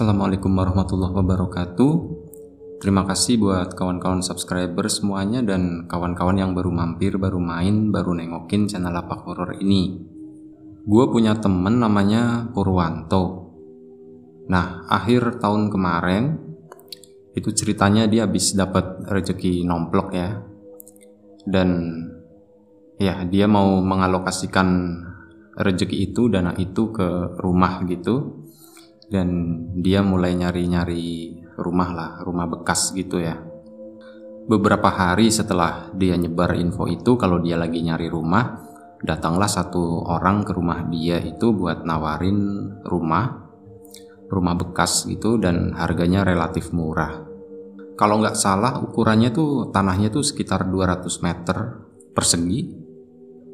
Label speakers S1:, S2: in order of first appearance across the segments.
S1: Assalamualaikum warahmatullahi wabarakatuh. Terima kasih buat kawan-kawan subscriber semuanya dan kawan-kawan yang baru mampir, baru main, baru nengokin channel Lapak Horor ini. Gue punya temen namanya Purwanto. Nah, akhir tahun kemarin itu ceritanya dia habis dapat rezeki nomplok ya. Dan ya, dia mau mengalokasikan rezeki itu dana itu ke rumah gitu dan dia mulai nyari-nyari rumah lah, rumah bekas gitu ya. Beberapa hari setelah dia nyebar info itu kalau dia lagi nyari rumah, datanglah satu orang ke rumah dia itu buat nawarin rumah, rumah bekas gitu dan harganya relatif murah. Kalau nggak salah ukurannya tuh tanahnya tuh sekitar 200 meter persegi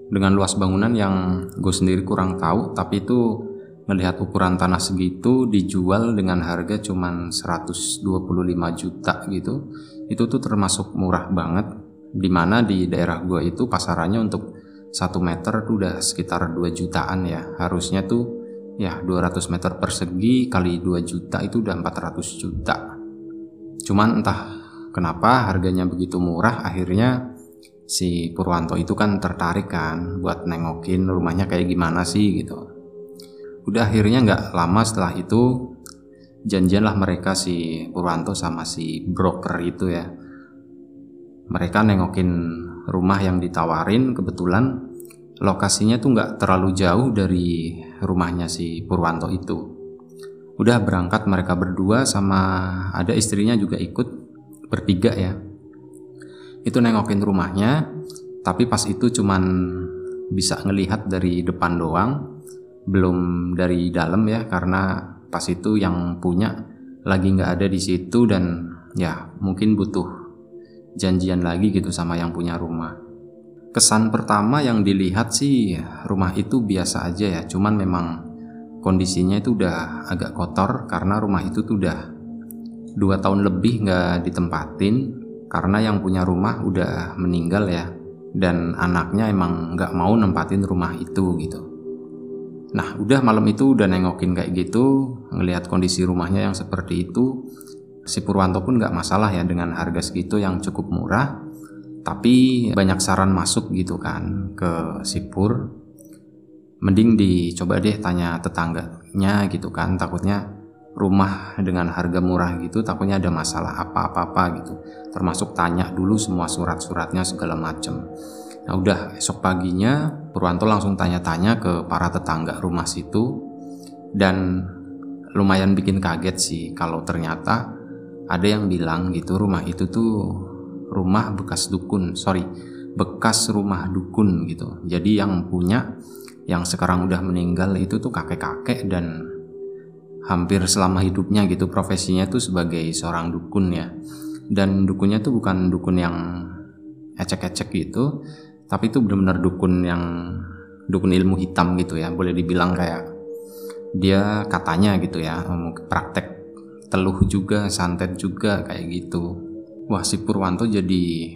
S1: dengan luas bangunan yang gue sendiri kurang tahu tapi itu melihat ukuran tanah segitu dijual dengan harga cuman 125 juta gitu itu tuh termasuk murah banget. Di mana di daerah gue itu pasarannya untuk 1 meter tuh udah sekitar 2 jutaan ya. Harusnya tuh ya 200 meter persegi kali 2 juta itu udah 400 juta. Cuman entah kenapa harganya begitu murah akhirnya si Purwanto itu kan tertarik kan buat nengokin rumahnya kayak gimana sih gitu udah akhirnya nggak lama setelah itu janjianlah mereka si Purwanto sama si broker itu ya. Mereka nengokin rumah yang ditawarin kebetulan lokasinya tuh nggak terlalu jauh dari rumahnya si Purwanto itu. Udah berangkat mereka berdua sama ada istrinya juga ikut bertiga ya. Itu nengokin rumahnya tapi pas itu cuman bisa ngelihat dari depan doang belum dari dalam ya karena pas itu yang punya lagi nggak ada di situ dan ya mungkin butuh janjian lagi gitu sama yang punya rumah. Kesan pertama yang dilihat sih rumah itu biasa aja ya, cuman memang kondisinya itu udah agak kotor karena rumah itu tuh udah dua tahun lebih nggak ditempatin karena yang punya rumah udah meninggal ya dan anaknya emang nggak mau nempatin rumah itu gitu. Nah, udah malam itu udah nengokin kayak gitu, ngelihat kondisi rumahnya yang seperti itu, si Purwanto pun nggak masalah ya dengan harga segitu yang cukup murah. Tapi banyak saran masuk gitu kan ke si Pur. Mending dicoba deh tanya tetangganya gitu kan, takutnya rumah dengan harga murah gitu takutnya ada masalah apa-apa-apa gitu. Termasuk tanya dulu semua surat-suratnya segala macem. Nah udah esok paginya Purwanto langsung tanya-tanya ke para tetangga rumah situ dan lumayan bikin kaget sih kalau ternyata ada yang bilang gitu rumah itu tuh rumah bekas dukun sorry bekas rumah dukun gitu. Jadi yang punya yang sekarang udah meninggal itu tuh kakek-kakek dan hampir selama hidupnya gitu profesinya tuh sebagai seorang dukun ya. Dan dukunnya tuh bukan dukun yang ecek-ecek gitu tapi itu benar-benar dukun yang dukun ilmu hitam gitu ya. Boleh dibilang kayak dia katanya gitu ya praktek teluh juga santet juga kayak gitu. Wah si Purwanto jadi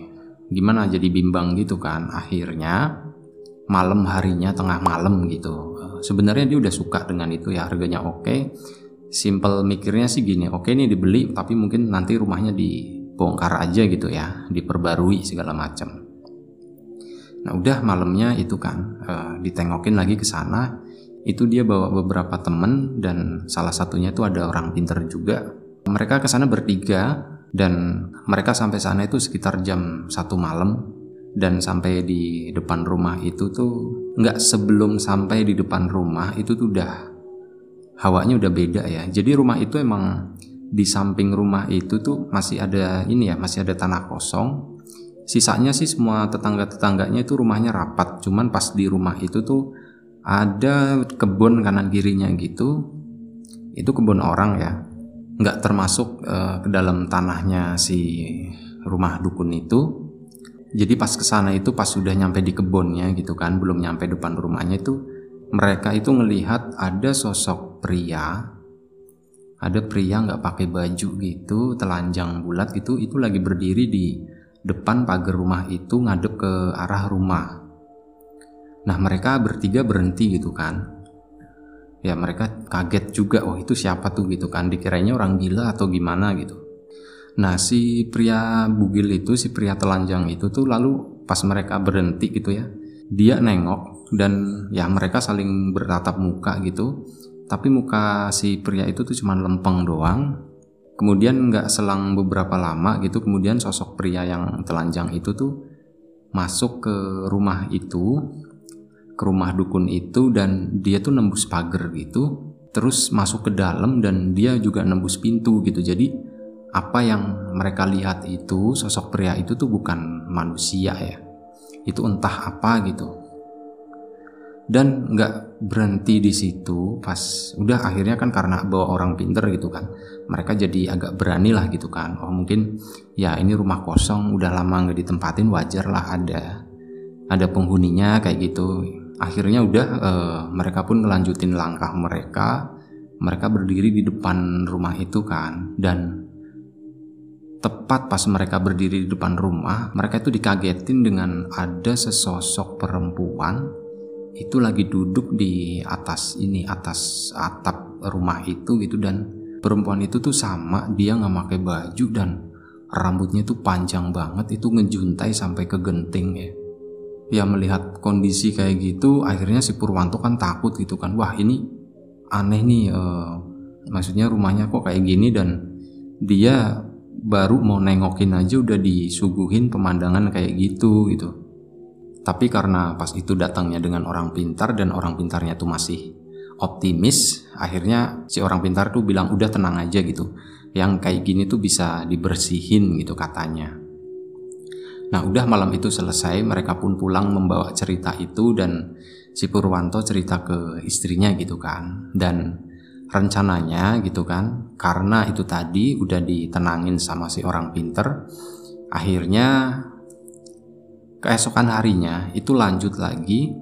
S1: gimana jadi bimbang gitu kan. Akhirnya malam harinya tengah malam gitu. Sebenarnya dia udah suka dengan itu ya harganya oke. Simple mikirnya sih gini oke ini dibeli tapi mungkin nanti rumahnya dibongkar aja gitu ya diperbarui segala macam Nah udah malamnya itu kan uh, ditengokin lagi ke sana. Itu dia bawa beberapa temen dan salah satunya itu ada orang pinter juga. Mereka ke sana bertiga dan mereka sampai sana itu sekitar jam satu malam dan sampai di depan rumah itu tuh nggak sebelum sampai di depan rumah itu tuh udah hawanya udah beda ya. Jadi rumah itu emang di samping rumah itu tuh masih ada ini ya masih ada tanah kosong sisanya sih semua tetangga-tetangganya itu rumahnya rapat. Cuman pas di rumah itu tuh ada kebun kanan kirinya gitu. Itu kebun orang ya. Nggak termasuk uh, ke dalam tanahnya si rumah dukun itu. Jadi pas ke sana itu pas sudah nyampe di kebunnya gitu kan belum nyampe depan rumahnya itu mereka itu ngelihat ada sosok pria. Ada pria nggak pakai baju gitu telanjang bulat gitu. Itu lagi berdiri di depan pagar rumah itu ngadep ke arah rumah. Nah mereka bertiga berhenti gitu kan. ya mereka kaget juga oh itu siapa tuh? gitu kan. Dikiranya orang gila atau gimana gitu. Nah si pria bugil itu si pria telanjang itu tuh lalu pas mereka berhenti gitu ya dia nengok dan ya mereka saling bertatap muka gitu. Tapi muka si pria itu tuh cuma lempeng doang kemudian nggak selang beberapa lama gitu kemudian sosok pria yang telanjang itu tuh masuk ke rumah itu ke rumah dukun itu dan dia tuh nembus pagar gitu terus masuk ke dalam dan dia juga nembus pintu gitu. Jadi apa yang mereka lihat itu sosok pria itu tuh bukan manusia ya. Itu entah apa gitu dan nggak berhenti di situ pas udah akhirnya kan karena bawa orang pinter gitu kan mereka jadi agak berani lah gitu kan. Oh mungkin ya ini rumah kosong udah lama nggak ditempatin wajar lah ada ada penghuninya kayak gitu. Akhirnya udah uh, mereka pun ngelanjutin langkah mereka. Mereka berdiri di depan rumah itu kan. Dan tepat pas mereka berdiri di depan rumah mereka itu dikagetin dengan ada sesosok perempuan itu lagi duduk di atas ini atas atap rumah itu gitu. Dan perempuan itu tuh sama dia nggak pakai baju dan rambutnya tuh panjang banget. Itu ngejuntai sampai ke genting ya. Ya melihat kondisi kayak gitu akhirnya si Purwanto kan takut gitu kan. Wah ini aneh nih uh, maksudnya rumahnya kok kayak gini dan dia baru mau nengokin aja udah disuguhin pemandangan kayak gitu gitu tapi karena pas itu datangnya dengan orang pintar dan orang pintarnya tuh masih optimis akhirnya si orang pintar tuh bilang udah tenang aja gitu. Yang kayak gini tuh bisa dibersihin gitu katanya. Nah udah malam itu selesai mereka pun pulang membawa cerita itu dan si Purwanto cerita ke istrinya gitu kan. Dan rencananya gitu kan karena itu tadi udah ditenangin sama si orang pinter akhirnya keesokan harinya itu lanjut lagi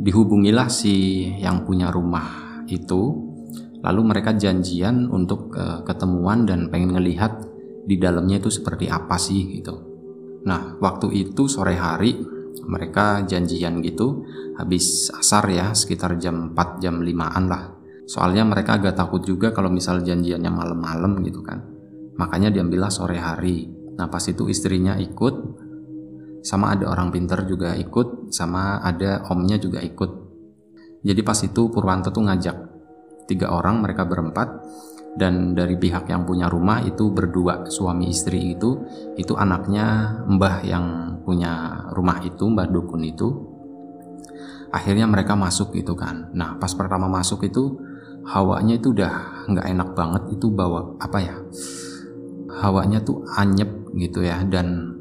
S1: dihubungilah si yang punya rumah itu lalu mereka janjian untuk uh, ketemuan dan pengen ngelihat di dalamnya itu seperti apa sih gitu Nah, waktu itu sore hari mereka janjian gitu habis asar ya sekitar jam 4 jam 5an lah. Soalnya mereka agak takut juga kalau misal janjiannya malam-malam gitu kan. Makanya diambillah sore hari. Nah, pas itu istrinya ikut sama ada orang pinter juga ikut sama ada omnya juga ikut. Jadi pas itu Purwanto tuh ngajak tiga orang mereka berempat dan dari pihak yang punya rumah itu berdua suami istri itu itu anaknya mbah yang punya rumah itu mbah dukun itu akhirnya mereka masuk gitu kan nah pas pertama masuk itu hawanya itu udah nggak enak banget itu bawa apa ya hawanya tuh anyep gitu ya dan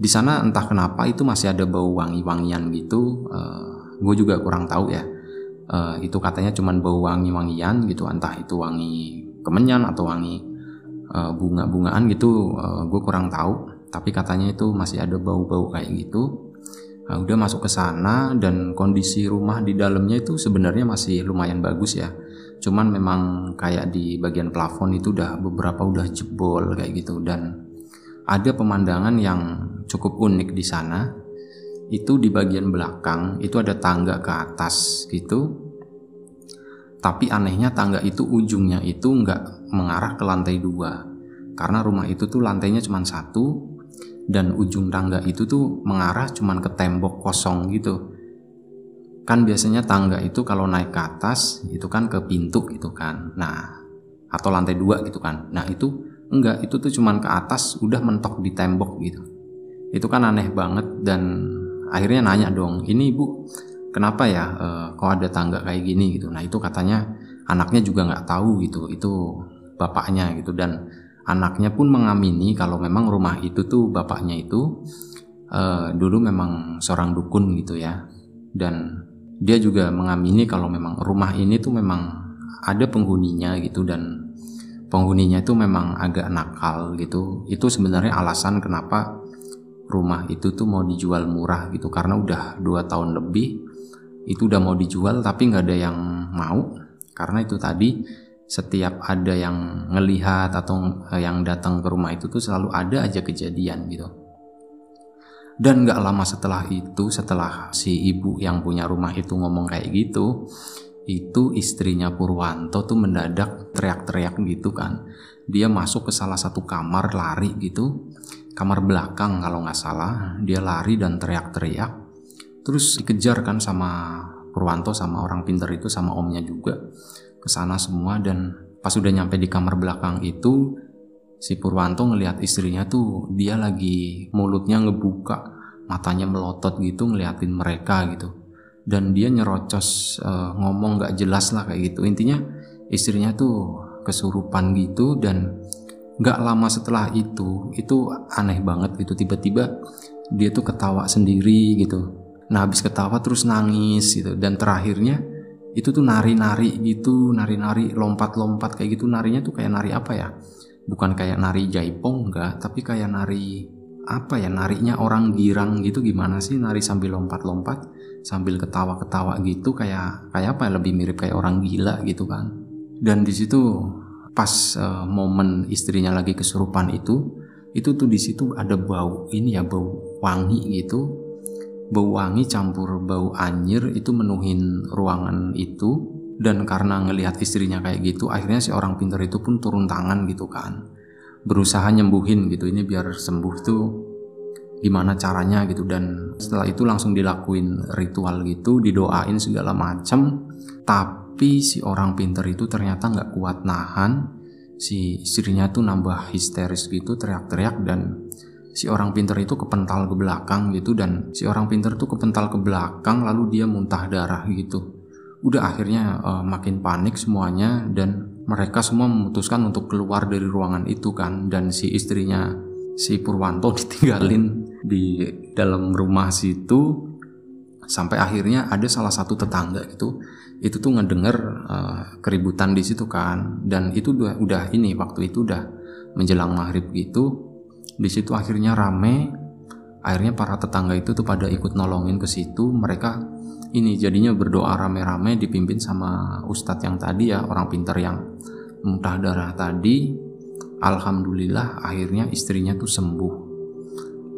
S1: di sana entah kenapa itu masih ada bau wangi-wangian gitu. Uh, eh, gue juga kurang tahu ya. Uh, itu katanya cuman bau wangi-wangian gitu. Entah itu wangi kemenyan atau wangi uh, bunga-bungaan gitu uh, gue kurang tahu. Tapi katanya itu masih ada bau-bau kayak gitu. Uh, udah masuk ke sana dan kondisi rumah di dalamnya itu sebenarnya masih lumayan bagus ya. Cuman memang kayak di bagian plafon itu udah beberapa udah jebol kayak gitu. Dan ada pemandangan yang cukup unik di sana. Itu di bagian belakang itu ada tangga ke atas gitu. Tapi anehnya tangga itu ujungnya itu nggak mengarah ke lantai dua. Karena rumah itu tuh lantainya cuma satu dan ujung tangga itu tuh mengarah cuma ke tembok kosong gitu. Kan biasanya tangga itu kalau naik ke atas itu kan ke pintu gitu kan. Nah atau lantai dua gitu kan. Nah itu enggak itu tuh cuman ke atas udah mentok di tembok gitu itu kan aneh banget dan akhirnya nanya dong ini ibu kenapa ya uh, kok ada tangga kayak gini? Gitu. Nah itu katanya anaknya juga nggak tahu gitu itu bapaknya gitu. Dan anaknya pun mengamini kalau memang rumah itu tuh bapaknya itu uh, dulu memang seorang dukun gitu ya. Dan dia juga mengamini kalau memang rumah ini tuh memang ada penghuninya gitu dan penghuninya itu memang agak nakal gitu. Itu sebenarnya alasan kenapa rumah itu tuh mau dijual murah gitu. Karena udah dua tahun lebih itu udah mau dijual tapi nggak ada yang mau. Karena itu tadi setiap ada yang ngelihat atau yang datang ke rumah itu tuh selalu ada aja kejadian gitu. Dan nggak lama setelah itu setelah si ibu yang punya rumah itu ngomong kayak gitu itu istrinya Purwanto tuh mendadak teriak-teriak gitu kan. Dia masuk ke salah satu kamar lari gitu kamar belakang kalau nggak salah. Dia lari dan teriak-teriak. Terus dikejar kan sama Purwanto sama orang pinter itu sama omnya juga. Ke sana semua dan pas udah nyampe di kamar belakang itu si Purwanto ngelihat istrinya tuh dia lagi mulutnya ngebuka matanya melotot gitu ngeliatin mereka gitu. Dan dia nyerocos uh, ngomong gak jelas lah kayak gitu. Intinya istrinya tuh kesurupan gitu dan gak lama setelah itu itu aneh banget gitu. Tiba-tiba dia tuh ketawa sendiri gitu. Nah habis ketawa terus nangis gitu. Dan terakhirnya itu tuh nari-nari gitu nari-nari lompat-lompat kayak gitu. Narinya tuh kayak nari apa ya? Bukan kayak nari jaipong enggak tapi kayak nari apa ya? Narinya orang girang gitu. Gimana sih nari sambil lompat-lompat sambil ketawa-ketawa gitu? Kayak kayak apa ya? Lebih mirip kayak orang gila gitu kan. Dan di situ pas uh, momen istrinya lagi kesurupan itu itu tuh di situ ada bau ini ya bau wangi gitu. Bau wangi campur bau anjir itu menuhin ruangan itu. Dan karena ngelihat istrinya kayak gitu akhirnya si orang pintar itu pun turun tangan gitu kan. Berusaha nyembuhin gitu ini biar sembuh tuh gimana caranya gitu. Dan setelah itu langsung dilakuin ritual gitu didoain segala macam tapi si orang pintar itu ternyata nggak kuat nahan. Si istrinya tuh nambah histeris gitu teriak-teriak dan si orang pintar itu kepental ke belakang gitu dan si orang pintar tuh kepental ke belakang lalu dia muntah darah gitu. Udah akhirnya uh, makin panik semuanya dan mereka semua memutuskan untuk keluar dari ruangan itu kan. Dan si istrinya si Purwanto ditinggalin di dalam rumah situ sampai akhirnya ada salah satu tetangga itu itu tuh ngedenger uh, keributan di situ kan. Dan itu udah udah ini waktu itu udah menjelang maghrib gitu di situ akhirnya rame. Akhirnya para tetangga itu tuh pada ikut nolongin ke situ. Mereka ini jadinya berdoa rame-rame dipimpin sama ustadz yang tadi ya orang pintar yang muntah darah tadi. Alhamdulillah akhirnya istrinya tuh sembuh.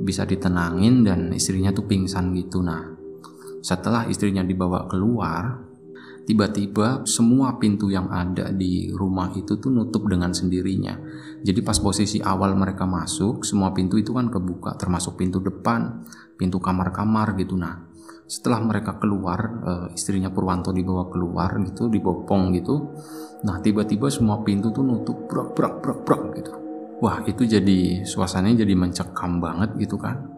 S1: Bisa ditenangin dan istrinya tuh pingsan gitu. Nah setelah istrinya dibawa keluar tiba-tiba semua pintu yang ada di rumah itu tuh nutup dengan sendirinya. Jadi pas posisi awal mereka masuk, semua pintu itu kan kebuka, termasuk pintu depan, pintu kamar-kamar gitu. Nah, setelah mereka keluar uh, istrinya Purwanto dibawa keluar gitu dibopong gitu nah tiba-tiba semua pintu tuh nutup brak brak brak brak gitu wah itu jadi suasananya jadi mencekam banget gitu kan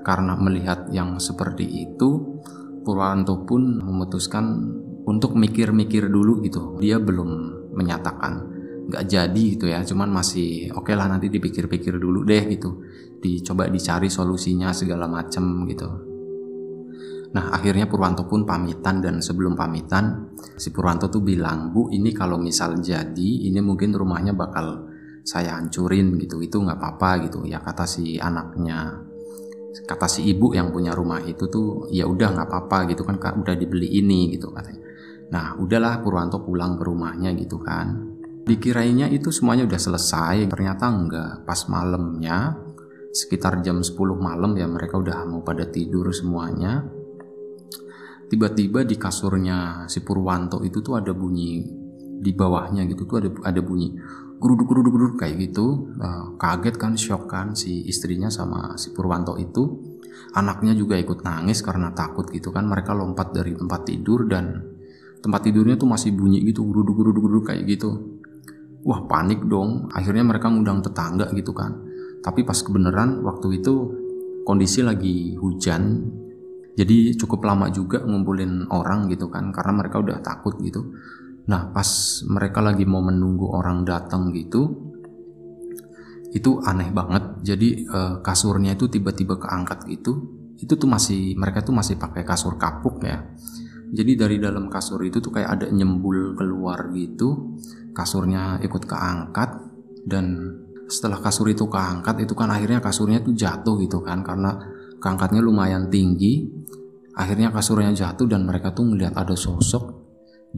S1: karena melihat yang seperti itu Purwanto pun memutuskan untuk mikir-mikir dulu gitu. Dia belum menyatakan. Nggak jadi gitu ya cuman masih oke okay lah nanti dipikir-pikir dulu deh gitu. Dicoba dicari solusinya segala macem gitu. Nah akhirnya Purwanto pun pamitan dan sebelum pamitan si Purwanto tuh bilang bu ini kalau misal jadi ini mungkin rumahnya bakal saya hancurin gitu. Itu nggak apa-apa gitu ya kata si anaknya kata si ibu yang punya rumah itu tuh ya udah nggak apa-apa gitu kan udah dibeli ini gitu katanya. Nah udahlah Purwanto pulang ke rumahnya gitu kan. Dikirainya itu semuanya udah selesai ternyata enggak pas malamnya sekitar jam 10 malam ya mereka udah mau pada tidur semuanya tiba-tiba di kasurnya si Purwanto itu tuh ada bunyi di bawahnya gitu tuh ada ada bunyi geruduk geruduk geruduk kayak gitu. Uh, kaget kan shock kan si istrinya sama si Purwanto itu. Anaknya juga ikut nangis karena takut gitu kan. Mereka lompat dari tempat tidur dan tempat tidurnya tuh masih bunyi gitu geruduk geruduk geruduk kayak gitu. Wah panik dong. Akhirnya mereka ngundang tetangga gitu kan. Tapi pas kebenaran waktu itu kondisi lagi hujan. Jadi cukup lama juga ngumpulin orang gitu kan karena mereka udah takut gitu nah pas mereka lagi mau menunggu orang datang gitu itu aneh banget. Jadi uh, kasurnya itu tiba-tiba keangkat gitu. Itu tuh masih mereka tuh masih pakai kasur kapuk ya. Jadi dari dalam kasur itu tuh kayak ada nyembul keluar gitu. Kasurnya ikut keangkat dan setelah kasur itu keangkat itu kan akhirnya kasurnya tuh jatuh gitu kan karena keangkatnya lumayan tinggi. Akhirnya kasurnya jatuh dan mereka tuh ngeliat ada sosok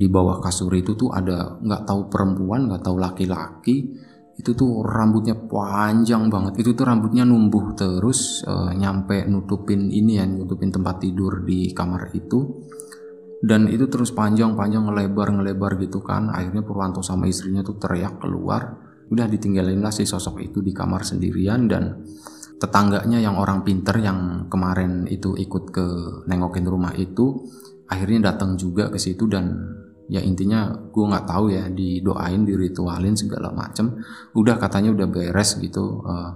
S1: di bawah kasur itu tuh ada nggak tahu perempuan nggak tahu laki-laki. Itu tuh rambutnya panjang banget. Itu tuh rambutnya numbuh terus uh, nyampe nutupin ini ya nutupin tempat tidur di kamar itu. Dan itu terus panjang-panjang ngelebar-ngelebar gitu kan. Akhirnya Purwanto sama istrinya tuh teriak keluar. Udah ditinggalin lah si sosok itu di kamar sendirian dan tetangganya yang orang pinter yang kemarin itu ikut ke nengokin rumah itu akhirnya datang juga ke situ dan ya intinya gue nggak tahu ya didoain diritualin segala macem. Udah katanya udah beres gitu. Uh,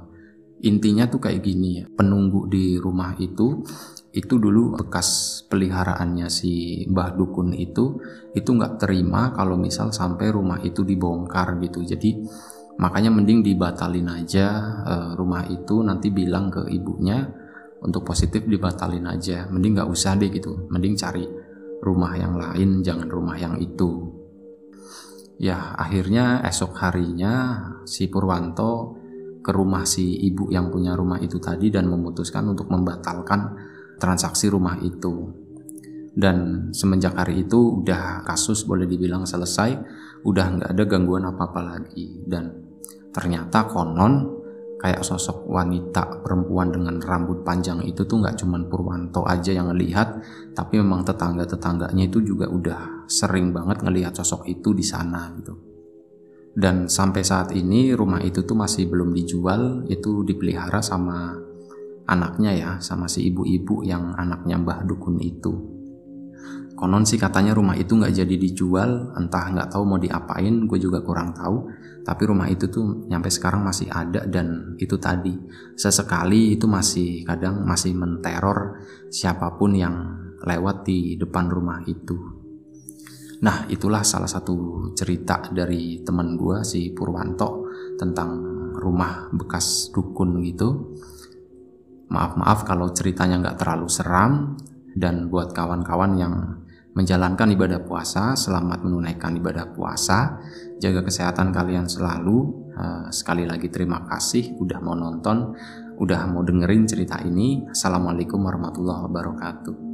S1: intinya tuh kayak gini ya. Penunggu di rumah itu itu dulu bekas peliharaannya si Mbah Dukun itu itu nggak terima kalau misal sampai rumah itu dibongkar gitu. Jadi makanya mending dibatalin aja uh, rumah itu nanti bilang ke ibunya untuk positif dibatalin aja. Mending nggak usah deh gitu. Mending cari rumah yang lain jangan rumah yang itu ya akhirnya esok harinya si Purwanto ke rumah si ibu yang punya rumah itu tadi dan memutuskan untuk membatalkan transaksi rumah itu. Dan semenjak hari itu udah kasus boleh dibilang selesai, udah nggak ada gangguan apa-apa lagi. Dan ternyata konon kayak sosok wanita perempuan dengan rambut panjang itu tuh nggak cuman Purwanto aja yang ngelihat, tapi memang tetangga-tetangganya itu juga udah sering banget ngelihat sosok itu di sana gitu. Dan sampai saat ini rumah itu tuh masih belum dijual, itu dipelihara sama anaknya ya sama si ibu-ibu yang anaknya Mbah Dukun itu. Konon sih katanya rumah itu nggak jadi dijual, entah nggak tahu mau diapain, gue juga kurang tahu. Tapi rumah itu tuh nyampe sekarang masih ada dan itu tadi sesekali itu masih kadang masih menteror siapa pun yang lewat di depan rumah itu. Nah itulah salah satu cerita dari teman gue si Purwanto tentang rumah bekas dukun gitu Maaf-maaf kalau ceritanya nggak terlalu seram dan buat kawan-kawan yang menjalankan ibadah puasa, selamat menunaikan ibadah puasa, jaga kesehatan kalian selalu. Uh, sekali lagi terima kasih udah mau nonton, udah mau dengerin cerita ini. Assalamualaikum warahmatullahi wabarakatuh.